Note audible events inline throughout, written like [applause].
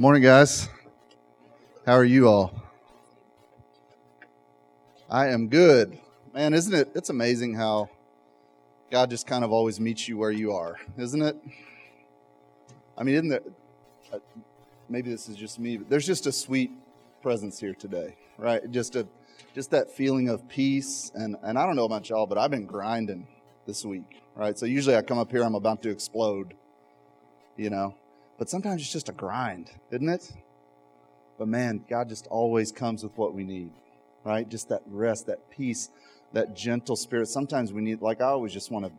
Morning, guys. How are you all? I am good. Man, isn't it? It's amazing how God just kind of always meets you where you are, isn't it? I mean, isn't there? uh, Maybe this is just me, but there's just a sweet presence here today, right? Just a, just that feeling of peace, and and I don't know about y'all, but I've been grinding this week, right? So usually I come up here, I'm about to explode, you know, but sometimes it's just a grind, isn't it? But man, God just always comes with what we need, right? Just that rest, that peace, that gentle spirit. Sometimes we need, like I always just want to,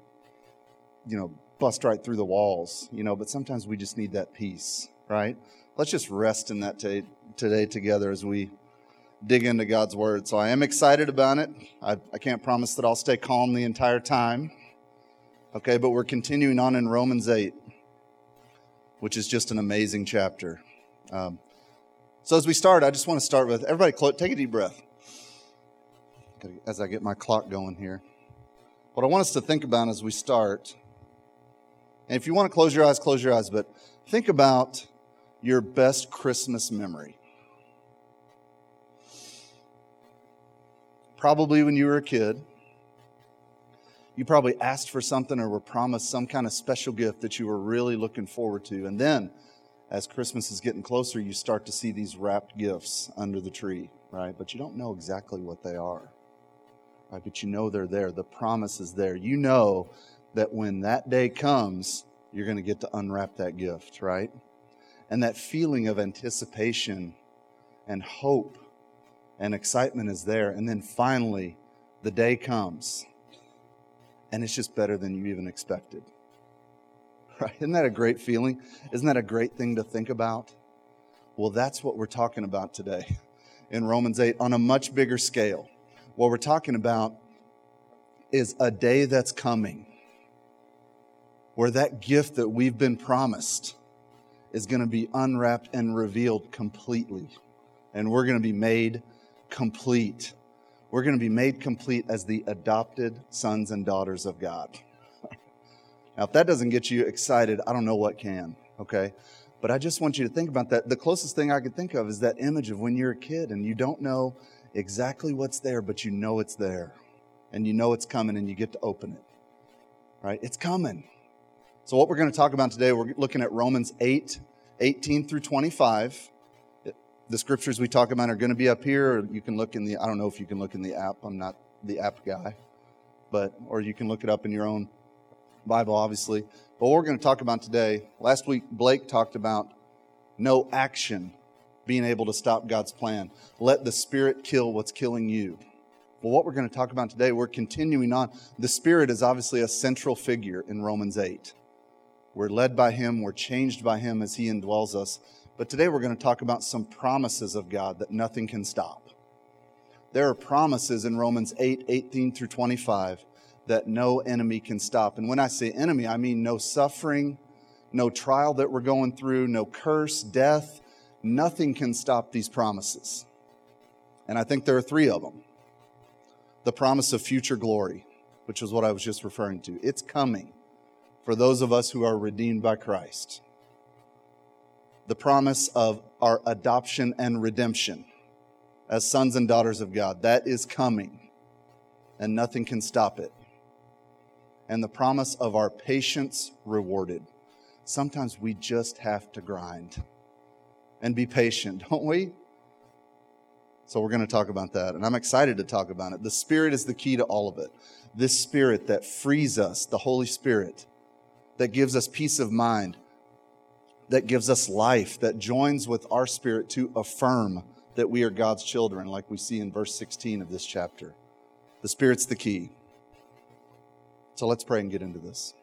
you know, bust right through the walls, you know, but sometimes we just need that peace, right? Let's just rest in that t- today together as we dig into God's word. So I am excited about it. I, I can't promise that I'll stay calm the entire time. Okay, but we're continuing on in Romans 8, which is just an amazing chapter. Um, so as we start, I just want to start with everybody take a deep breath as I get my clock going here. What I want us to think about as we start, and if you want to close your eyes, close your eyes, but think about your best Christmas memory. Probably when you were a kid, you probably asked for something or were promised some kind of special gift that you were really looking forward to. And then as Christmas is getting closer, you start to see these wrapped gifts under the tree, right? But you don't know exactly what they are, right? But you know they're there. The promise is there. You know that when that day comes, you're going to get to unwrap that gift, right? And that feeling of anticipation and hope and excitement is there. And then finally, the day comes, and it's just better than you even expected. [laughs] Right? Isn't that a great feeling? Isn't that a great thing to think about? Well, that's what we're talking about today [laughs] in Romans 8 on a much bigger scale. What we're talking about is a day that's coming where that gift that we've been promised is going to be unwrapped and revealed completely. And we're going to be made complete. We're going to be made complete as the adopted sons and daughters of God. Now, if that doesn't get you excited, I don't know what can, okay? But I just want you to think about that. The closest thing I could think of is that image of when you're a kid and you don't know exactly what's there, but you know it's there. And you know it's coming and you get to open it, right? It's coming. So, what we're going to talk about today, we're looking at Romans 8, 18 through 25. The scriptures we talk about are going to be up here, you can look in the, I don't know if you can look in the app. I'm not the app guy, but, or you can look it up in your own Bible, obviously. But what we're going to talk about today, last week, Blake talked about no action being able to stop God's plan. Let the Spirit kill what's killing you. Well, what we're going to talk about today, we're continuing on. The Spirit is obviously a central figure in Romans 8. We're led by Him, we're changed by Him as He indwells us. But today we're going to talk about some promises of God that nothing can stop. There are promises in Romans 8, 18 through 25 that no enemy can stop. And when I say enemy, I mean no suffering, no trial that we're going through, no curse, death. Nothing can stop these promises. And I think there are three of them. The promise of future glory, which is what I was just referring to. It's coming for those of us who are redeemed by Christ. The promise of our adoption and redemption as sons and daughters of God. That is coming, and nothing can stop it and the promise of our patience rewarded. Sometimes we just have to grind and be patient, [laughs] don't we? So, we're going to talk about that, and I'm excited to talk about it. The Spirit is the key to all of it. This Spirit that frees us, the Holy Spirit, that gives us peace of mind, that gives us life, that joins with our spirit to affirm that we are God's children, like we see in verse 16 of this chapter. The Spirit's the key. So let's pray and get into this.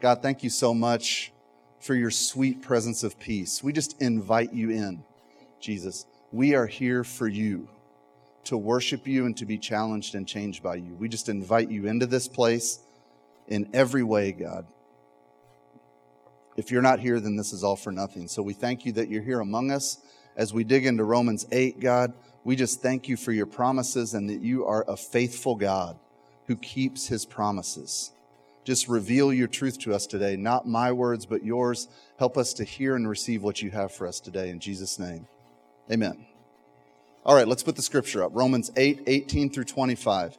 God, thank you so much for your sweet presence of peace. We just invite you in, Jesus. We are here for you to worship you and to be challenged and changed by you. We just invite you into this place in every way, God. If you're not here, then this is all for nothing. So we thank you that you're here among us as we dig into Romans 8, God. We just thank you for your promises and that you are a faithful God who keeps his promises. Just reveal your truth to us today. Not my words, but yours. Help us to hear and receive what you have for us today. In Jesus' name, amen. All right, let's put the scripture up Romans 8 18 through 25.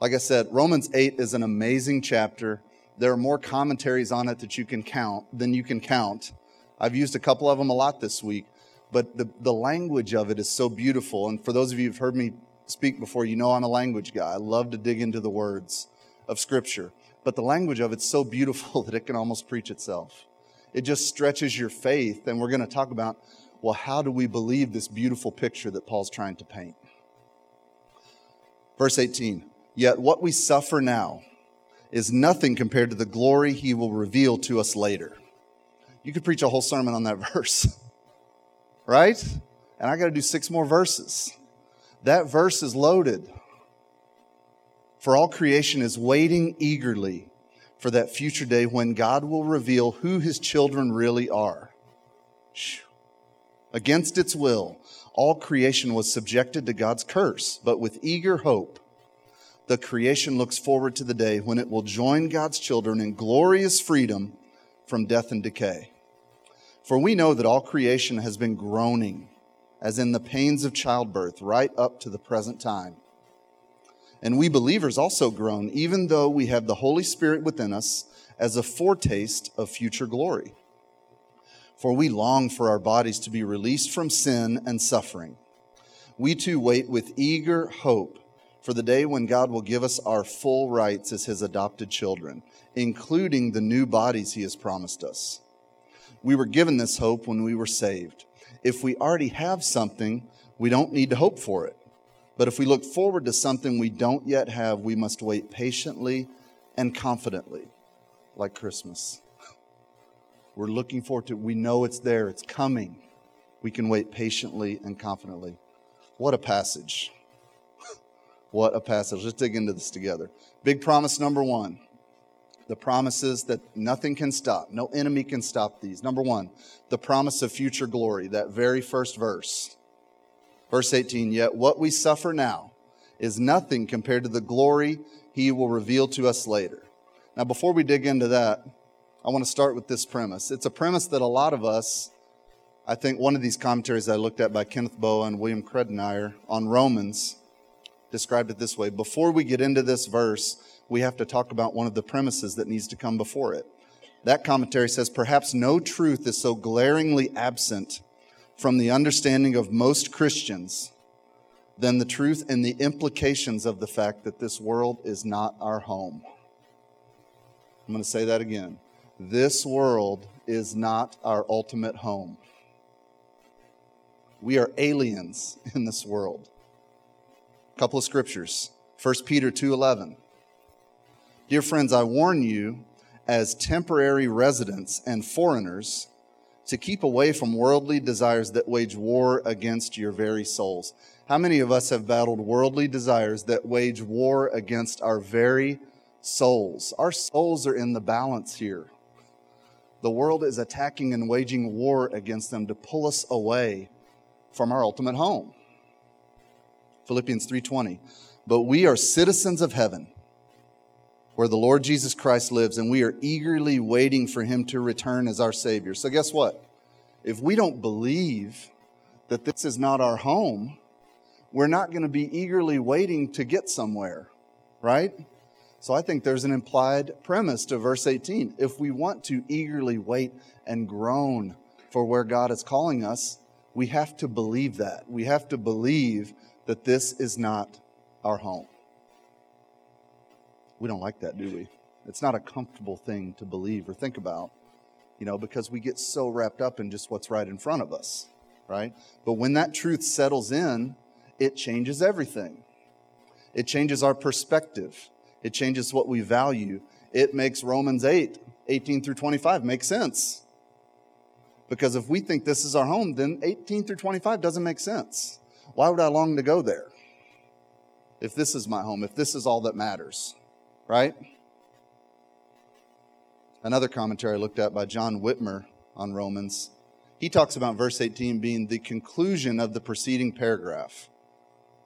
Like I said, Romans 8 is an amazing chapter. There are more commentaries on it that you can count than you can count. I've used a couple of them a lot this week, but the, the language of it is so beautiful. And for those of you who've heard me speak before, you know I'm a language guy. I love to dig into the words of Scripture. But the language of it's so beautiful [laughs] that it can almost preach itself. It just stretches your faith. And we're going to talk about, well, how do we believe this beautiful picture that Paul's trying to paint? Verse 18 Yet what we suffer now is nothing compared to the glory he will reveal to us later. You could preach a whole sermon on that [laughs] verse, right? And I got to do six more verses. That verse is loaded. For all creation is waiting eagerly for that future day when God will reveal who his children really are. Against its will, all creation was subjected to God's curse, but with eager hope, the creation looks forward to the day when it will join God's children in glorious freedom from death and decay. For we know that all creation has been groaning, as in the pains of childbirth, right up to the present time. And we believers also groan, even though we have the Holy Spirit within us as a foretaste of future glory. For we long for our bodies to be released from sin and suffering. We too wait with eager hope for the day when God will give us our full rights as His adopted children, including the new bodies He has promised us. We were given this hope when we were saved. If we already have something, we don't need to hope for it. But if we look forward to something we don't yet have, we must wait patiently and confidently, like Christmas. We're looking forward to it. We know it's there, it's coming. We can wait patiently and confidently. What a passage. What a passage. Let's dig into this together. Big promise number one the promises that nothing can stop, no enemy can stop these. Number one, the promise of future glory, that very first verse. Verse 18, yet what we suffer now is nothing compared to the glory he will reveal to us later. Now, before we dig into that, I want to start with this premise. It's a premise that a lot of us, I think one of these commentaries I looked at by Kenneth Boa and William Kruidenier on Romans, described it this way. Before we get into this verse, we have to talk about one of the premises that needs to come before it. That commentary says perhaps no truth is so glaringly absent from the understanding of most Christians than the truth and the implications of the fact that this world is not our home. I'm going to say that again. This world is not our ultimate home. We are aliens in this world. Couple of scriptures. 1 Peter 2:11. Dear friends, I warn you as temporary residents and foreigners to keep away from worldly desires that wage war against your very souls. How many of us have battled worldly desires that wage war against our very souls? Our souls are in the balance here. The world is attacking and waging war against them to pull us away from our ultimate home. Philippians 3:20. But we are citizens of heaven where the Lord Jesus Christ lives, and we are eagerly waiting for him to return as our Savior. So, guess what? If we don't believe that this is not our home, we're not going to be eagerly waiting to get somewhere, right? So, I think there's an implied premise to verse 18. If we want to eagerly wait and groan for where God is calling us, we have to believe that. We have to believe that this is not our home. We don't like that, do we? It's not a comfortable thing to believe or think about, you know, because we get so wrapped up in just what's right in front of us, right? But when that truth settles in, it changes everything. It changes our perspective. It changes what we value. It makes Romans 8, 18 through 25 make sense. Because if we think this is our home, then 18 through 25 doesn't make sense. Why would I long to go there? If this is my home, if this is all that matters right? Another commentary looked at by John Witmer on Romans, he talks about verse 18 being the conclusion of the preceding paragraph.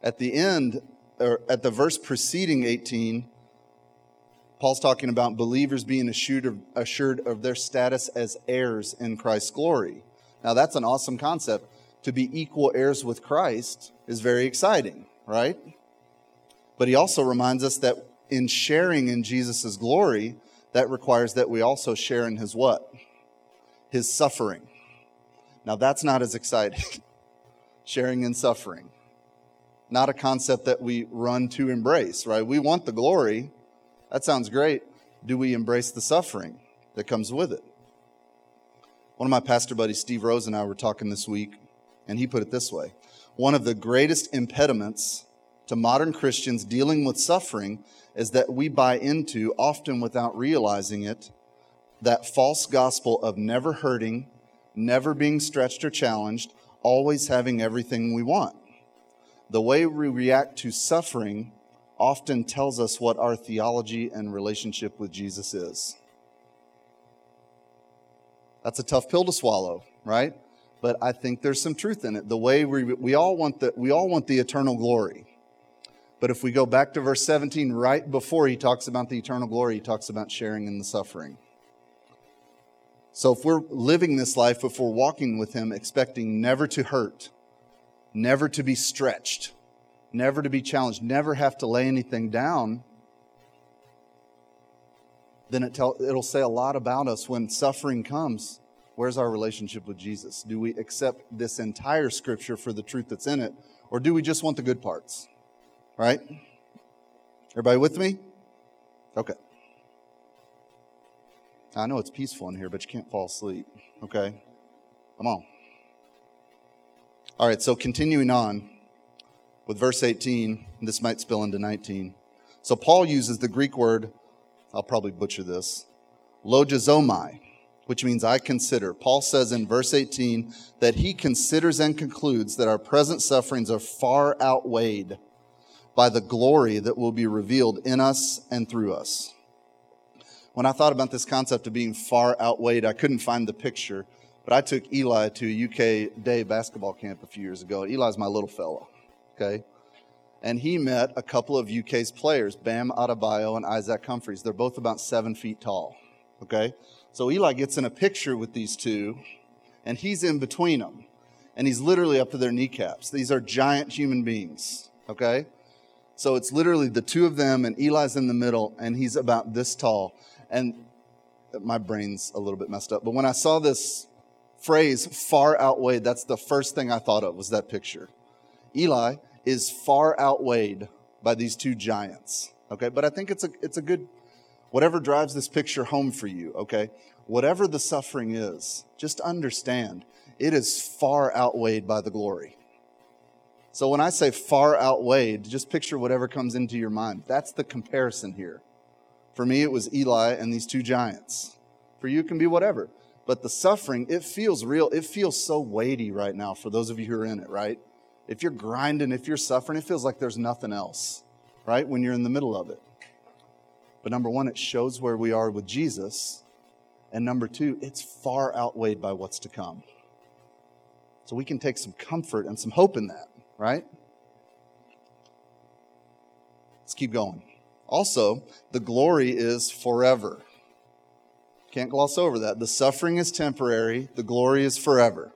At the end, or at the verse preceding 18, Paul's talking about believers being assured of, assured of their status as heirs in Christ's glory. Now, that's an awesome concept. To be equal heirs with Christ is very exciting, right? But he also reminds us that in sharing in Jesus' glory, that requires that we also share in his what? His suffering. Now, that's not as exciting. [laughs] sharing in suffering. Not a concept that we run to embrace, right? We want the glory. That sounds great. Do we embrace the suffering that comes with it? One of my pastor buddies, Steve Rose, and I were talking this week, and he put it this way One of the greatest impediments to modern Christians dealing with suffering is that we buy into, often without realizing it, that false gospel of never hurting, never being stretched or challenged, always having everything we want. The way we react to suffering often tells us what our theology and relationship with Jesus is. That's a tough pill to swallow, right? But I think there's some truth in it. The way we, we all want the we all want the eternal glory. But if we go back to verse 17, right before he talks about the eternal glory, he talks about sharing in the suffering. So if we're living this life, if we're walking with Him, expecting never to hurt, never to be stretched, never to be challenged, never have to lay anything down, then it it'll say a lot about us when suffering comes. Where's our relationship with Jesus? Do we accept this entire scripture for the truth that's in it, or do we just want the good parts? Right? Everybody with me? Okay. I know it's peaceful in here, but you can't fall asleep. Okay? Come on. All right, so continuing on with verse 18, this might spill into 19. So Paul uses the Greek word, I'll probably butcher this, logizomai, which means I consider. Paul says in verse 18 that he considers and concludes that our present sufferings are far outweighed by the glory that will be revealed in us and through us when I thought about this concept of being far outweighed, I couldn't find the picture. But I took Eli to a UK day basketball camp a few years ago. Eli's my little fellow, okay? And he met a couple of UK's players, Bam Adebayo and Isaac Humphries. They're both about seven feet tall, okay? So Eli gets in a picture with these two, and he's in between them. And he's literally up to their kneecaps. These are giant human beings, okay? So it's literally the two of them, and Eli's in the middle, and he's about this tall. And my brain's a little bit messed up. But when I saw this phrase, far outweighed, that's the first thing I thought of was that picture. Eli is far outweighed by these two giants. Okay, but I think it's a it's a good whatever drives this picture home for you, okay? Whatever the suffering is, just understand it is far outweighed by the glory. So when I say far outweighed, just picture whatever comes into your mind. That's the comparison here. For me, it was Eli and these two giants. For you, it can be whatever. But the suffering, it feels real. It feels so weighty right now for those of you who are in it, right? If you're grinding, if you're suffering, it feels like there's nothing else, right? When you're in the middle of it. But number one, it shows where we are with Jesus. And number two, it's far outweighed by what's to come. So we can take some comfort and some hope in that, right? Let's keep going. Also, the glory is forever. Can't gloss over that. The suffering is temporary, the glory is forever.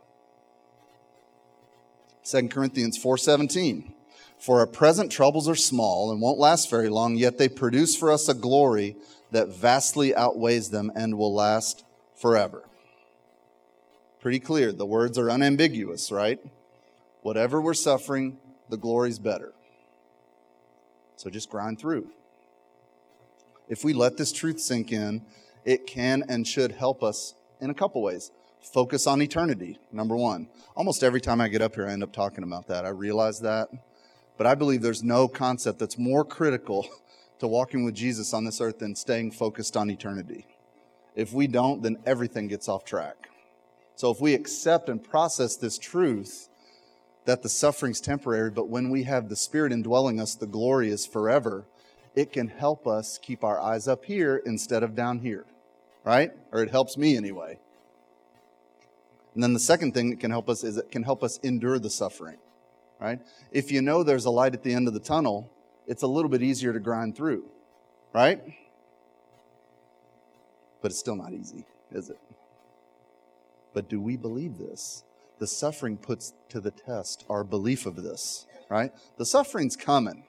2 Corinthians 4:17 For our present troubles are small and won't last very long, yet they produce for us a glory that vastly outweighs them and will last forever. Pretty clear. The words are unambiguous, right? Whatever we're suffering, the glory's better. So just grind through if we let this truth sink in, it can and should help us in a couple ways. Focus on eternity, number one. Almost every time I get up here, I end up talking about that. I realize that. But I believe there's no concept that's more critical [laughs] to walking with Jesus on this earth than staying focused on eternity. If we don't, then everything gets off track. So if we accept and process this truth that the suffering's temporary, but when we have the Spirit indwelling us, the glory is forever, it can help us keep our eyes up here instead of down here, right? Or it helps me anyway. And then the second thing that can help us is it can help us endure the suffering, right? If you know there's a light at the end of the tunnel, it's a little bit easier to grind through, right? But it's still not easy, is it? But do we believe this? The suffering puts to the test our belief of this, right? The suffering's coming.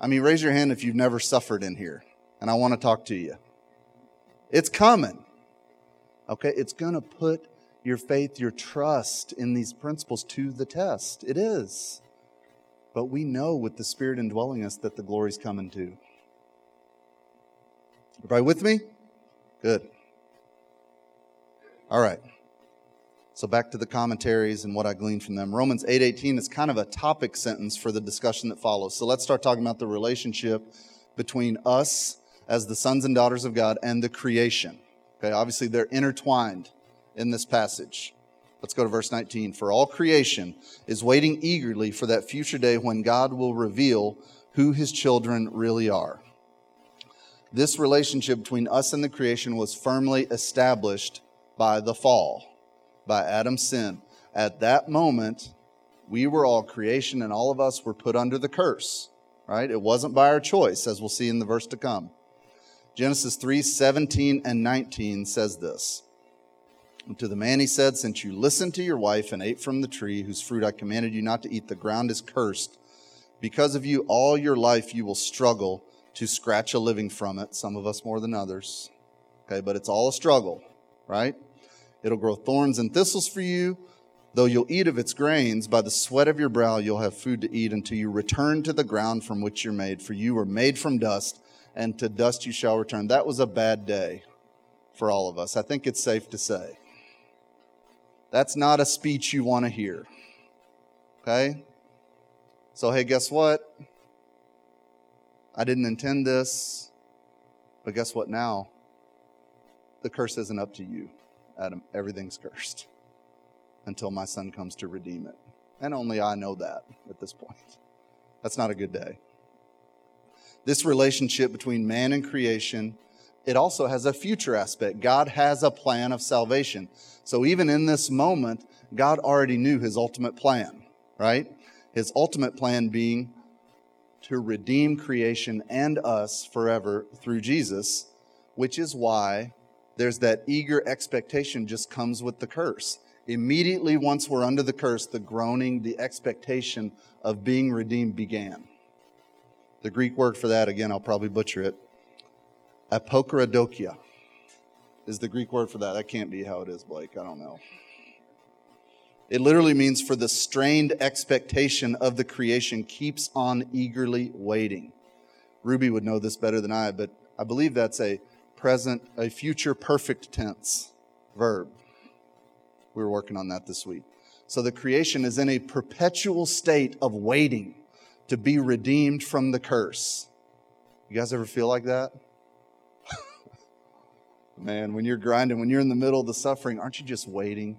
I mean, raise your hand if you've never suffered in here, and I want to talk to you. It's coming. Okay? It's going to put your faith, your trust in these principles to the test. It is. But we know with the Spirit indwelling us that the glory's coming too. Everybody with me? Good. All right. So back to the commentaries and what I gleaned from them. Romans 8:18 is kind of a topic sentence for the discussion that follows. So let's start talking about the relationship between us as the sons and daughters of God and the creation. Okay, obviously they're intertwined in this passage. Let's go to verse 19. For all creation is waiting eagerly for that future day when God will reveal who his children really are. This relationship between us and the creation was firmly established by the fall, by Adam's sin. At that moment, we were all creation and all of us were put under the curse, right? It wasn't by our choice, as we'll see in the verse to come. Genesis 3 17 and 19 says this. And to the man he said, Since you listened to your wife and ate from the tree whose fruit I commanded you not to eat, the ground is cursed. Because of you, all your life you will struggle to scratch a living from it, some of us more than others. Okay, but it's all a struggle, right? It'll grow thorns and thistles for you. Though you'll eat of its grains, by the sweat of your brow you'll have food to eat until you return to the ground from which you're made. For you were made from dust, and to dust you shall return. That was a bad day for all of us. I think it's safe to say. That's not a speech you want to hear. Okay? So, hey, guess what? I didn't intend this, but guess what now? The curse isn't up to you, Adam. Everything's cursed until my son comes to redeem it. And only I know that at this point. That's not a good day this relationship between man and creation, it also has a future aspect. God has a plan of salvation. So even in this moment, God already knew his ultimate plan, right? His ultimate plan being to redeem creation and us forever through Jesus, which is why there's that eager expectation just comes with the curse. Immediately, once we're under the curse, the groaning, the expectation of being redeemed began. The Greek word for that, again, I'll probably butcher it. Apokaradokia is the Greek word for that. That can't be how it is, Blake. I don't know. It literally means for the strained expectation of the creation keeps on eagerly waiting. Ruby would know this better than I, but I believe that's a present, a future perfect tense verb. We were working on that this week. So the creation is in a perpetual state of waiting to be redeemed from the curse. You guys ever feel like that? Man, when you're grinding, when you're in the middle of the suffering, aren't you just waiting?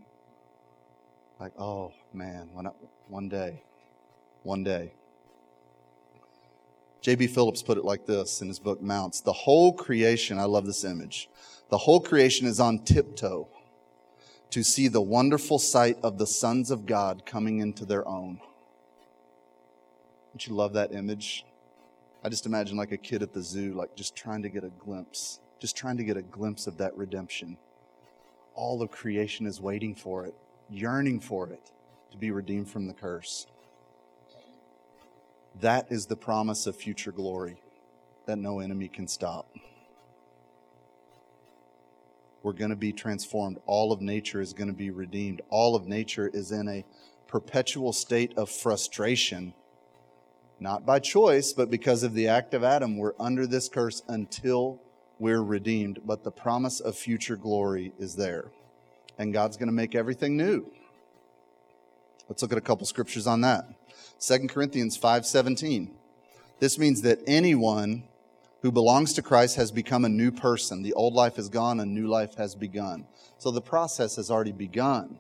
Like, oh man, I, one day, one day. J.B. Phillips put it like this in his book Mounts The whole creation, I love this image, the whole creation is on tiptoe to see the wonderful sight of the sons of God coming into their own. Don't you love that image? I just imagine like a kid at the zoo, like just trying to get a glimpse, just trying to get a glimpse of that redemption. All of creation is waiting for it, yearning for it to be redeemed from the curse. That is the promise of future glory that no enemy can stop. We're going to be transformed. All of nature is going to be redeemed. All of nature is in a perpetual state of frustration not by choice, but because of the act of Adam, we're under this curse until we're redeemed. But the promise of future glory is there. And God's going to make everything new. Let's look at a couple scriptures on that. 2 Corinthians 5:17. This means that anyone who belongs to Christ has become a new person. The old life is gone, a new life has begun. So the process has already begun.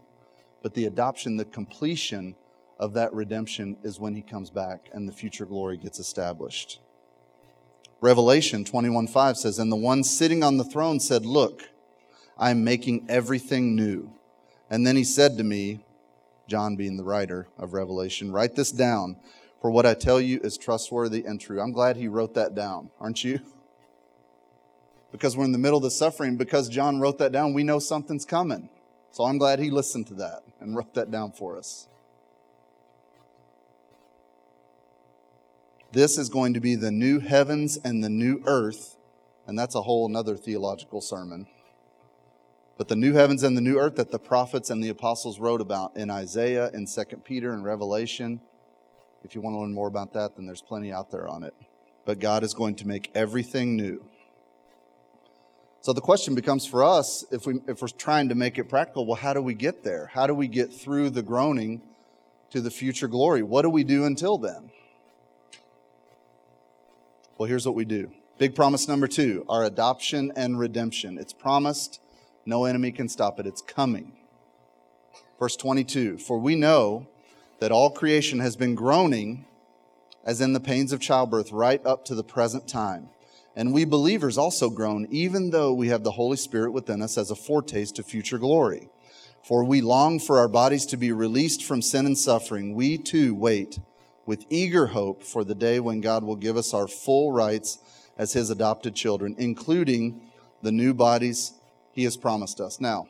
But the adoption, the completion of that redemption is when he comes back and the future glory gets established. Revelation 21:5 says, "And the one sitting on the throne said, "Look, I am making everything new." And then he said to me, John being the writer of Revelation, "Write this down, for what I tell you is trustworthy and true." I'm glad he wrote that down, aren't you? [laughs] because we're in the middle of the suffering. Because John wrote that down, we know something's coming. So I'm glad he listened to that and wrote that down for us. This is going to be the new heavens and the new earth, and that's a whole another theological sermon. But the new heavens and the new earth that the prophets and the apostles wrote about in Isaiah, in 2 Peter, and Revelation. If you want to learn more about that, then there's plenty out there on it. But God is going to make everything new. So the question becomes for us, if, we, if we're trying to make it practical, well, how do we get there? How do we get through the groaning to the future glory? What do we do until then? Well, here's what we do. Big promise number two our adoption and redemption. It's promised, no enemy can stop it. It's coming. Verse 22 For we know that all creation has been groaning as in the pains of childbirth right up to the present time. And we believers also groan, even though we have the Holy Spirit within us as a foretaste of future glory. For we long for our bodies to be released from sin and suffering. We too wait with eager hope for the day when God will give us our full rights as His adopted children, including the new bodies He has promised us. Now,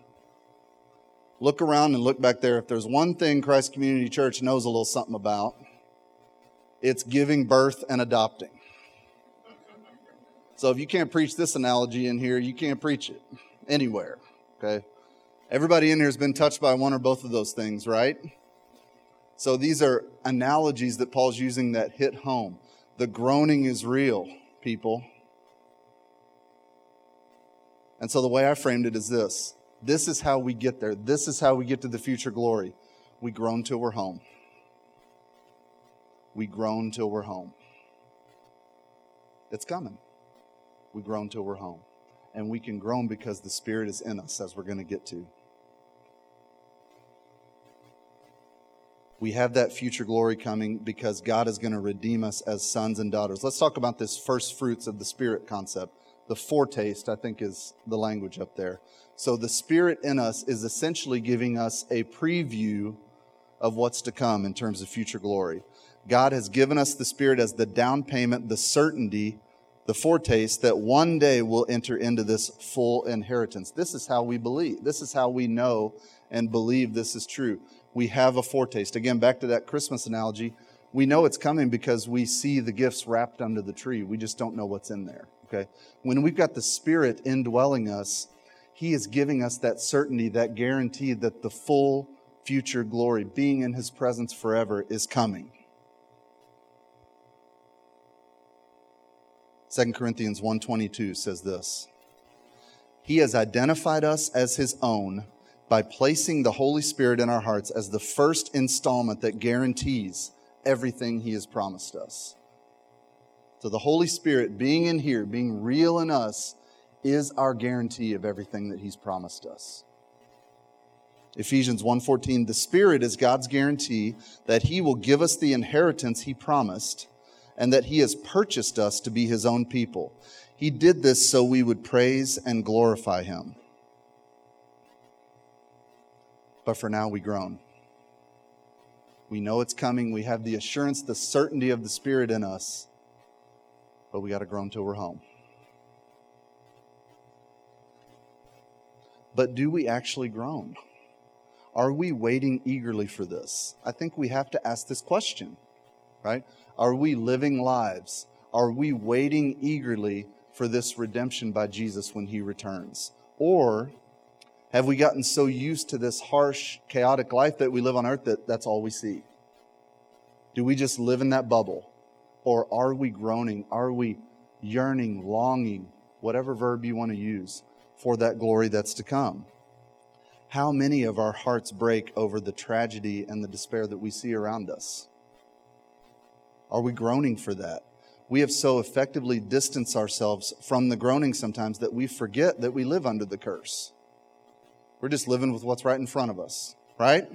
look around and look back there. If there's one thing Christ Community Church knows a little something about, it's giving birth and adopting. So if you can't preach this analogy in here, you can't preach it anywhere. Okay? Everybody in here has been touched by one or both of those things, right? So these are analogies that Paul's using that hit home. The groaning is real, people. And so the way I framed it is this this is how we get there. This is how we get to the future glory. We groan till we're home. We groan till we're home. It's coming we groan till we're home. And we can groan because the Spirit is in us, as we're going to get to. We have that future glory coming because God is going to redeem us as sons and daughters. Let's talk about this first fruits of the Spirit concept. The foretaste, I think, is the language up there. So the Spirit in us is essentially giving us a preview of what's to come in terms of future glory. God has given us the Spirit as the down payment, the certainty the foretaste that one day we'll enter into this full inheritance. This is how we believe. This is how we know and believe this is true. We have a foretaste. Again, back to that Christmas analogy. We know it's coming because we see the gifts wrapped under the tree. We just don't know what's in there. Okay. When we've got the Spirit indwelling us, He is giving us that certainty, that guarantee that the full future glory, being in His presence forever, is coming. 2 Corinthians 1:22 says this. He has identified us as his own by placing the Holy Spirit in our hearts as the first installment that guarantees everything he has promised us. So the Holy Spirit being in here, being real in us, is our guarantee of everything that he's promised us. Ephesians 1:14 The Spirit is God's guarantee that he will give us the inheritance he promised and that he has purchased us to be his own people. He did this so we would praise and glorify him. But for now, we groan. We know it's coming. We have the assurance, the certainty of the Spirit in us, but we got to groan till we're home. But do we actually groan? Are we waiting eagerly for this? I think we have to ask this question, right? Are we living lives? Are we waiting eagerly for this redemption by Jesus when he returns? Or have we gotten so used to this harsh, chaotic life that we live on earth that that's all we see? Do we just live in that bubble? Or are we groaning? Are we yearning, longing, whatever verb you want to use, for that glory that's to come? How many of our hearts break over the tragedy and the despair that we see around us? Are we groaning for that? We have so effectively distanced ourselves from the groaning sometimes that we forget that we live under the curse. We're just living with what's right in front of us, right?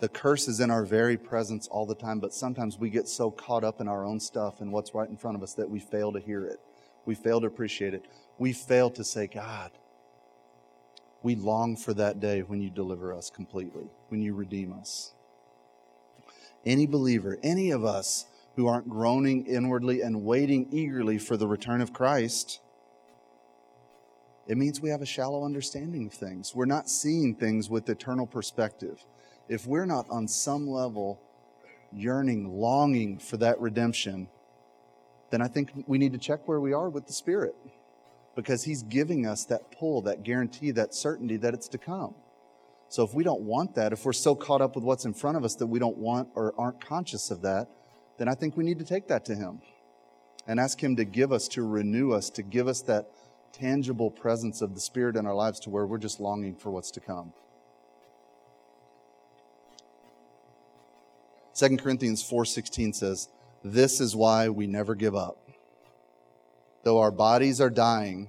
The curse is in our very presence all the time, but sometimes we get so caught up in our own stuff and what's right in front of us that we fail to hear it. We fail to appreciate it. We fail to say, God, we long for that day when you deliver us completely, when you redeem us any believer, any of us who aren't groaning inwardly and waiting eagerly for the return of Christ, it means we have a shallow understanding of things. We're not seeing things with eternal perspective. If we're not on some level yearning, longing for that redemption, then I think we need to check where we are with the Spirit because He's giving us that pull, that guarantee, that certainty that it's to come. So if we don't want that, if we're so caught up with what's in front of us that we don't want or aren't conscious of that, then I think we need to take that to Him and ask Him to give us, to renew us, to give us that tangible presence of the Spirit in our lives to where we're just longing for what's to come. 2 Corinthians 4:16 says, "This is why we never give up. Though our bodies are dying,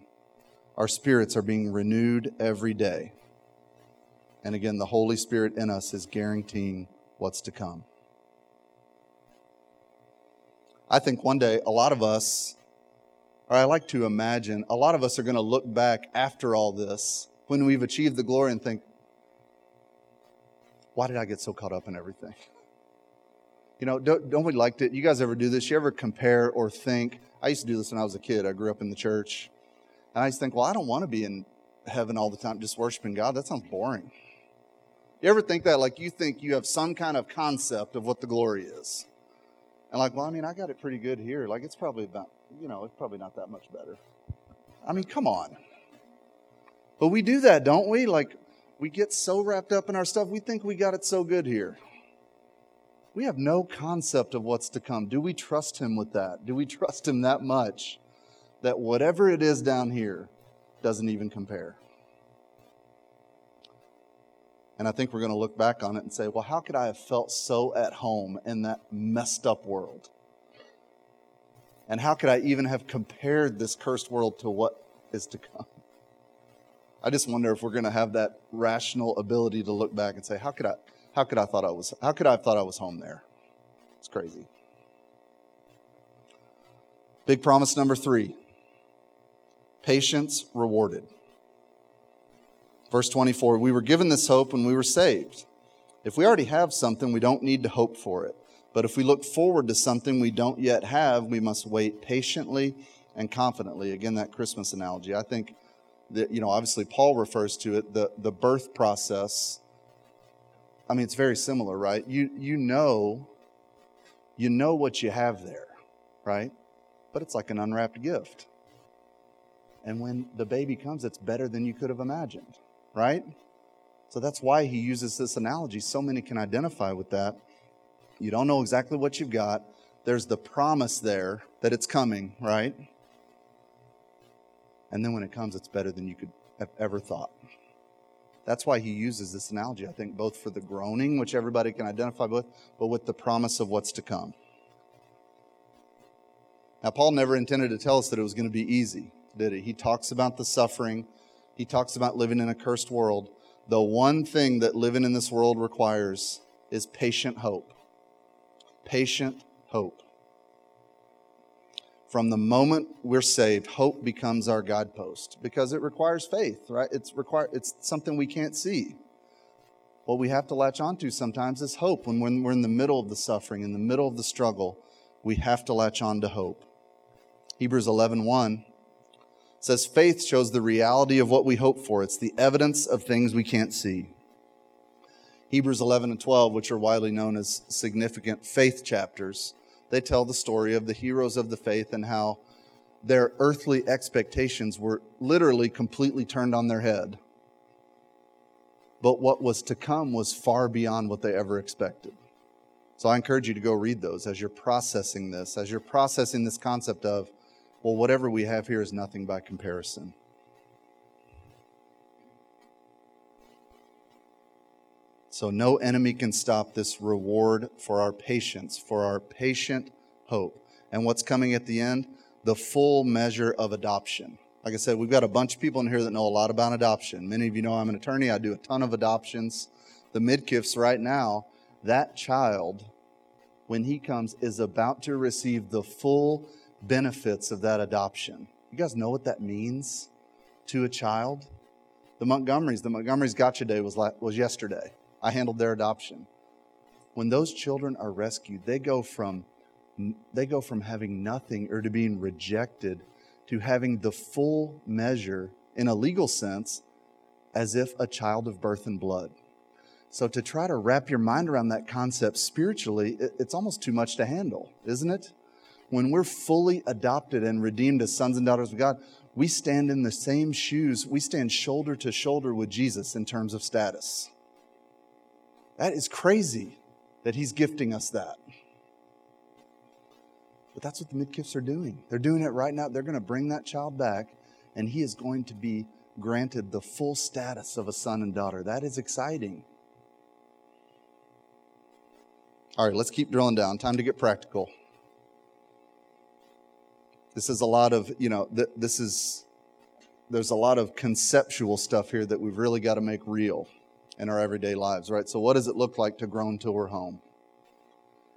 our spirits are being renewed every day." And again, the Holy Spirit in us is guaranteeing what's to come. I think one day a lot of us, or I like to imagine, a lot of us are going to look back after all this when we've achieved the glory and think, why did I get so caught up in everything? You know, don't, don't we like to? You guys ever do this? You ever compare or think? I used to do this when I was a kid. I grew up in the church. And I used to think, well, I don't want to be in heaven all the time just worshiping God. That sounds boring. You ever think that? Like you think you have some kind of concept of what the glory is. And like, well, I mean, I got it pretty good here. Like it's probably about, you know, it's probably not that much better. I mean, come on. But we do that, don't we? Like we get so wrapped up in our stuff, we think we got it so good here. We have no concept of what's to come. Do we trust Him with that? Do we trust Him that much that whatever it is down here doesn't even compare? And I think we're going to look back on it and say, well, how could I have felt so at home in that messed up world? And how could I even have compared this cursed world to what is to come? I just wonder if we're going to have that rational ability to look back and say, how could I, how could I thought I was, how could I have thought I was home there? It's crazy. Big promise number three patience rewarded. Verse 24, we were given this hope when we were saved. If we already have something, we don't need to hope for it. But if we look forward to something we don't yet have, we must wait patiently and confidently. Again, that Christmas analogy. I think that, you know, obviously Paul refers to it, the, the birth process. I mean, it's very similar, right? You, you know, you know what you have there, right? But it's like an unwrapped gift. And when the baby comes, it's better than you could have imagined right? So that's why he uses this analogy. So many can identify with that. You don't know exactly what you've got. There's the promise there that it's coming, right? And then when it comes, it's better than you could have ever thought. That's why he uses this analogy, I think, both for the groaning, which everybody can identify with, but with the promise of what's to come. Now, Paul never intended to tell us that it was going to be easy, did he? He talks about the suffering, he talks about living in a cursed world. The one thing that living in this world requires is patient hope. Patient hope. From the moment we're saved, hope becomes our guidepost because it requires faith, right? It's require it's something we can't see. What we have to latch onto sometimes is hope. When we're in the middle of the suffering, in the middle of the struggle, we have to latch on to hope. Hebrews 11 1 says faith shows the reality of what we hope for. It's the evidence of things we can't see. Hebrews 11 and 12, which are widely known as significant faith chapters, they tell the story of the heroes of the faith and how their earthly expectations were literally completely turned on their head. But what was to come was far beyond what they ever expected. So I encourage you to go read those as you're processing this, as you're processing this concept of well, whatever we have here is nothing by comparison. So, no enemy can stop this reward for our patience, for our patient hope. And what's coming at the end? The full measure of adoption. Like I said, we've got a bunch of people in here that know a lot about adoption. Many of you know I'm an attorney, I do a ton of adoptions. The Midkiffs right now, that child, when he comes, is about to receive the full benefits of that adoption. You guys know what that means to a child? The Montgomerys, the Montgomerys Gotcha Day was, was yesterday. I handled their adoption. When those children are rescued, they go from they go from having nothing or to being rejected to having the full measure in a legal sense as if a child of birth and blood. So, to try to wrap your mind around that concept spiritually, it's almost too much to handle, isn't it? When we're fully adopted and redeemed as sons and daughters of God, we stand in the same shoes. We stand shoulder to shoulder with Jesus in terms of status. That is crazy that He's gifting us that. But that's what the midgifts are doing. They're doing it right now. They're going to bring that child back, and he is going to be granted the full status of a son and daughter. That is exciting. All right, let's keep drilling down. Time to get practical. This is a lot of, you know, th- this is, there's a lot of conceptual stuff here that we've really got to make real in our everyday lives, right? So, what does it look like to grow until we're home?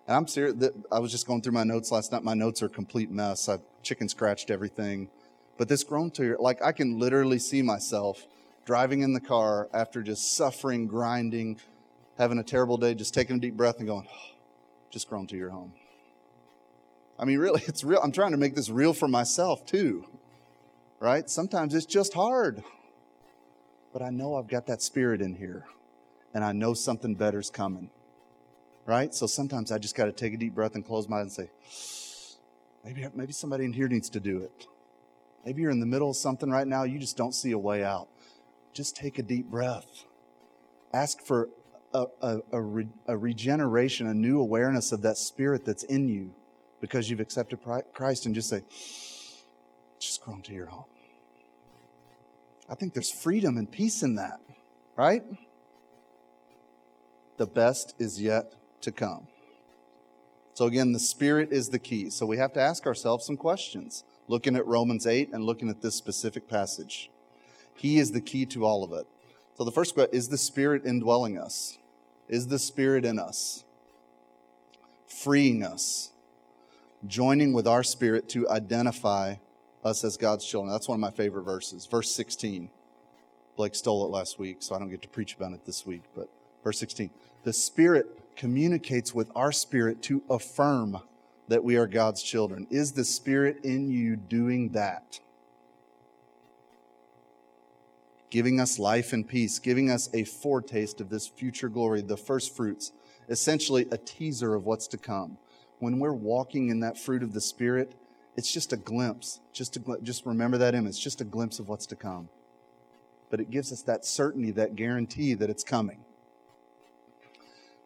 And I'm serious. I was just going through my notes last night. My notes are a complete mess. I've chicken scratched everything. But this groan to your like I can literally see myself driving in the car after just suffering, grinding, having a terrible day, just taking a deep breath and going, [sighs] just groan to your home. I mean, really, [laughs] it's real. I'm trying to make this real for myself too, right? Sometimes it's just hard. But I know I've got that spirit in here, and I know something better's coming right? So sometimes I just got to take a deep breath and close my eyes and say, maybe, maybe somebody in here needs to do it. Maybe you're in the middle of something right now, you just don't see a way out. Just take a deep breath. Ask for a, a, a, re, a regeneration, a new awareness of that spirit that's in you because you've accepted Christ and just say, just grow into your home. I think there's freedom and peace in that, right? The best is yet to come. So, again, the Spirit is the key. So, we have to ask ourselves some questions, looking at Romans 8 and looking at this specific passage. He is the key to all of it. So, the first question is the Spirit indwelling us? Is the Spirit in us? Freeing us, joining with our spirit to identify Uh, us as God's children. That's one of my favorite verses. Verse 16. Blake stole it last week, so I don't get to preach about it this week. But verse 16 The Spirit communicates with our spirit to affirm that we are God's children. Is the Spirit in you doing that? Giving us life and peace, giving us a foretaste of this future glory, the first fruits, essentially a teaser of what's to come. When we're walking in that fruit of the Spirit, it's just a glimpse. Just, a, just remember that image. Just a glimpse of what's to come. But it gives us that certainty, that guarantee that it's coming.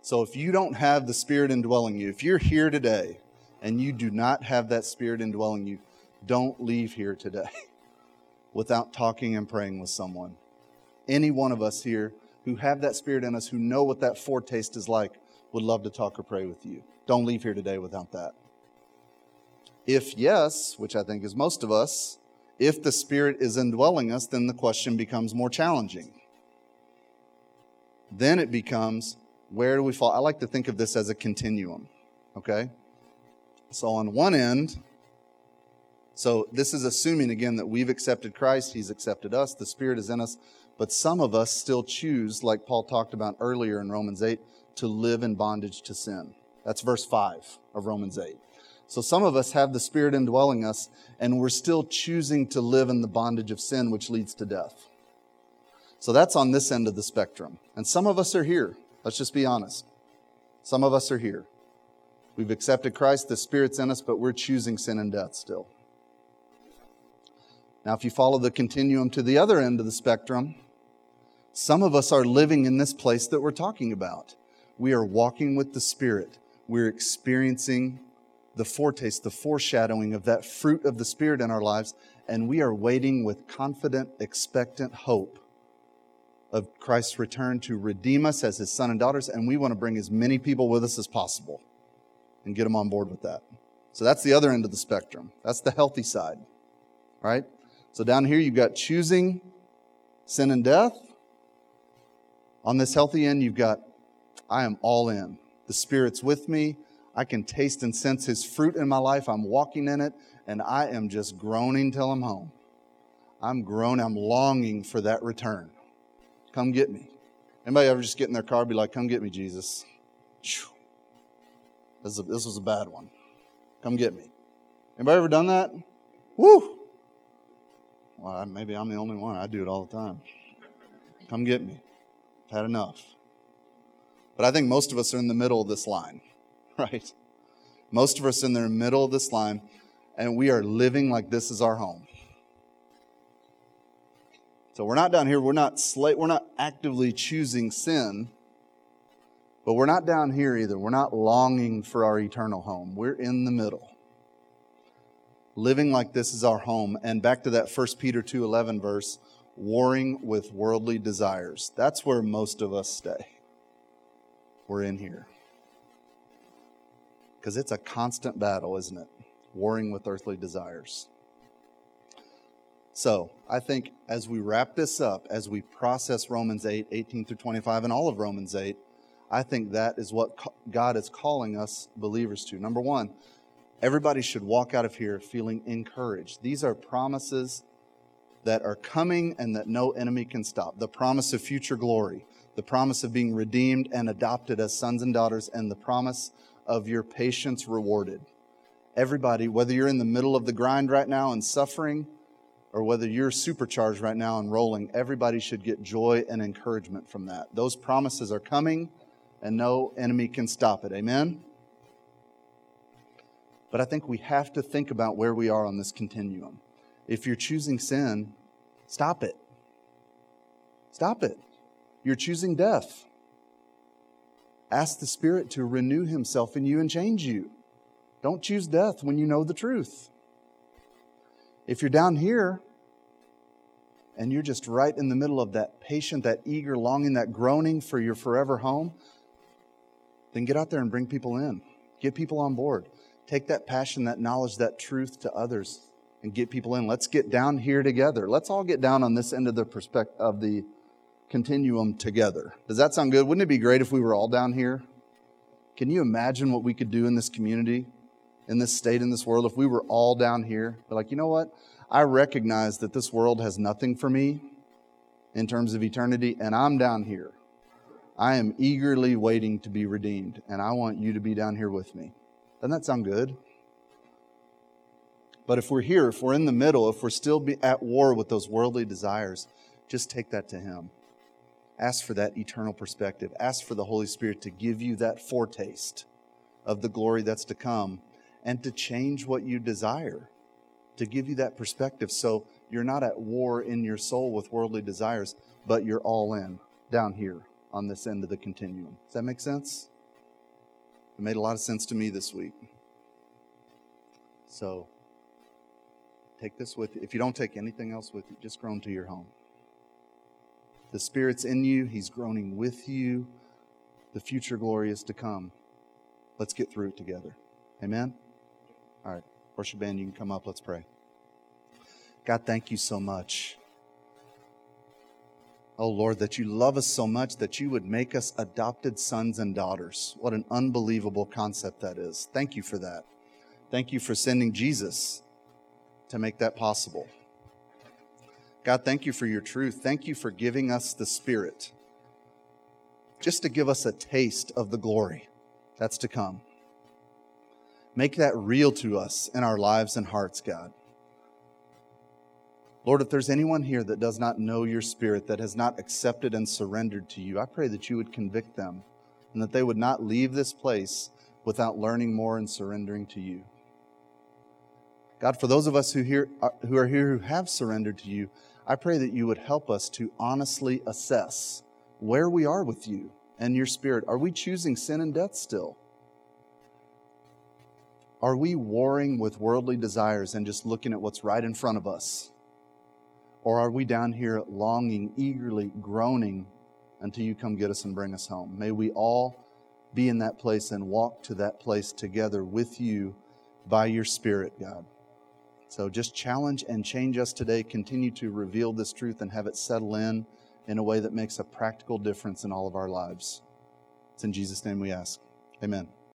So if you don't have the Spirit indwelling you, if you're here today and you do not have that Spirit indwelling you, don't leave here today [laughs] without talking and praying with someone. Any one of us here who have that Spirit in us, who know what that foretaste is like, would love to talk or pray with you. Don't leave here today without that. If yes, which I think is most of us, if the Spirit is indwelling us, then the question becomes more challenging. Then it becomes where do we fall? I like to think of this as a continuum, okay? So on one end, so this is assuming again that we've accepted Christ, He's accepted us, the Spirit is in us, but some of us still choose, like Paul talked about earlier in Romans 8, to live in bondage to sin. That's verse 5 of Romans 8. So some of us have the Spirit indwelling us, and we're still choosing to live in the bondage of sin, which leads to death. So that's on this end of the spectrum. And some of us are here. Let's just be honest. Some of us are here. We've accepted Christ, the Spirit's in us, but we're choosing sin and death still. Now, if you follow the continuum to the other end of the spectrum, some of us are living in this place that we're talking about. We are walking with the Spirit. We're experiencing the foretaste, the foreshadowing of that fruit of the Spirit in our lives, and we are waiting with confident, expectant hope of Christ's return to redeem us as his son and daughters, and we want to bring as many people with us as possible and get them on board with that. So that's the other end of the spectrum. That's the healthy side, right? So down here, you've got choosing sin and death. On this healthy end, you've got, I am all in. The Spirit's with me. I can taste and sense His fruit in my life. I'm walking in it, and I am just groaning till I'm home. I'm groaning. I'm longing for that return. Come get me. Anybody ever just get in their car and be like, Come get me, Jesus? This, this was a bad one. Come get me. Anybody ever done that? Woo! Well, maybe I'm the only one. I do it all the time. Come get me. I've had enough. But I think most of us are in the middle of this line, [laughs] right? Most of us in the middle of this line, and we are living like this is our home. So we're not down here, we're not slate, we're not actively choosing sin, but we're not down here either. We're not longing for our eternal home. We're in the middle. Living like this is our home. And back to that 1 Peter 2:11 verse, warring with worldly desires. That's where most of us stay. We're in here. Because it's a constant battle, isn't it? Warring with earthly desires. So, I think as we wrap this up, as we process Romans 8, 18 through 25, and all of Romans 8, I think that is what God is calling us believers to. Number one, everybody should walk out of here feeling encouraged. These are promises that are coming and that no enemy can stop. The promise of future glory, the promise of being redeemed and adopted as sons and daughters, and the promise of your patience rewarded. Everybody, whether you're in the middle of the grind right now and suffering, or whether you're supercharged right now and rolling, everybody should get joy and encouragement from that. Those promises are coming, and no enemy can stop it. Amen? But I think we have to think about where we are on this continuum. If you're choosing sin, stop it. Stop it. You're choosing death. Ask the Spirit to renew Himself in you and change you. Don't choose death when you know the truth. If you're down here and you're just right in the middle of that patient, that eager longing, that groaning for your forever home, then get out there and bring people in. Get people on board. Take that passion, that knowledge, that truth to others and get people in. Let's get down here together. Let's all get down on this end of the perspective of the continuum together. Does that sound good? Wouldn't it be great if we were all down here? Can you imagine what we could do in this community? in this state, in this world, if we were all down here, like, you know what? I recognize that this world has nothing for me in terms of eternity, and I'm down here. I am eagerly waiting to be redeemed, and I want you to be down here with me. Doesn't that sound good? But if we're here, if we're in the middle, if we're still at war with those worldly desires, just take that to Him. Ask for that eternal perspective. Ask for the Holy Spirit to give you that foretaste of the glory that's to come and to change what you desire, to give you that perspective so you're not at war in your soul with worldly desires, but you're all in down here on this end of the continuum. Does that make sense? It made a lot of sense to me this week. So take this with you. If you don't take anything else with you, just groan to your home. The Spirit's in you, He's groaning with you. The future glory is to come. Let's get through it together. Amen. All right, worship band, you can come up. Let's pray. God, thank you so much. Oh Lord, that you love us so much that you would make us adopted sons and daughters. What an unbelievable concept that is. Thank you for that. Thank you for sending Jesus to make that possible. God, thank you for your truth. Thank you for giving us the Spirit just to give us a taste of the glory that's to come. Make that real to us in our lives and hearts, God. Lord, if there's anyone here that does not know your spirit, that has not accepted and surrendered to you, I pray that you would convict them and that they would not leave this place without learning more and surrendering to you. God, for those of us who, here, uh, who are here who have surrendered to you, I pray that you would help us to honestly assess where we are with you and your spirit. Are we choosing sin and death still? Are we warring with worldly desires and just looking at what's right in front of us? Or are we down here longing, eagerly groaning until you come get us and bring us home? May we all be in that place and walk to that place together with you by your Spirit, God. So just challenge and change us today. Continue to reveal this truth and have it settle in in a way that makes a practical difference in all of our lives. It's in Jesus' name we ask. Amen.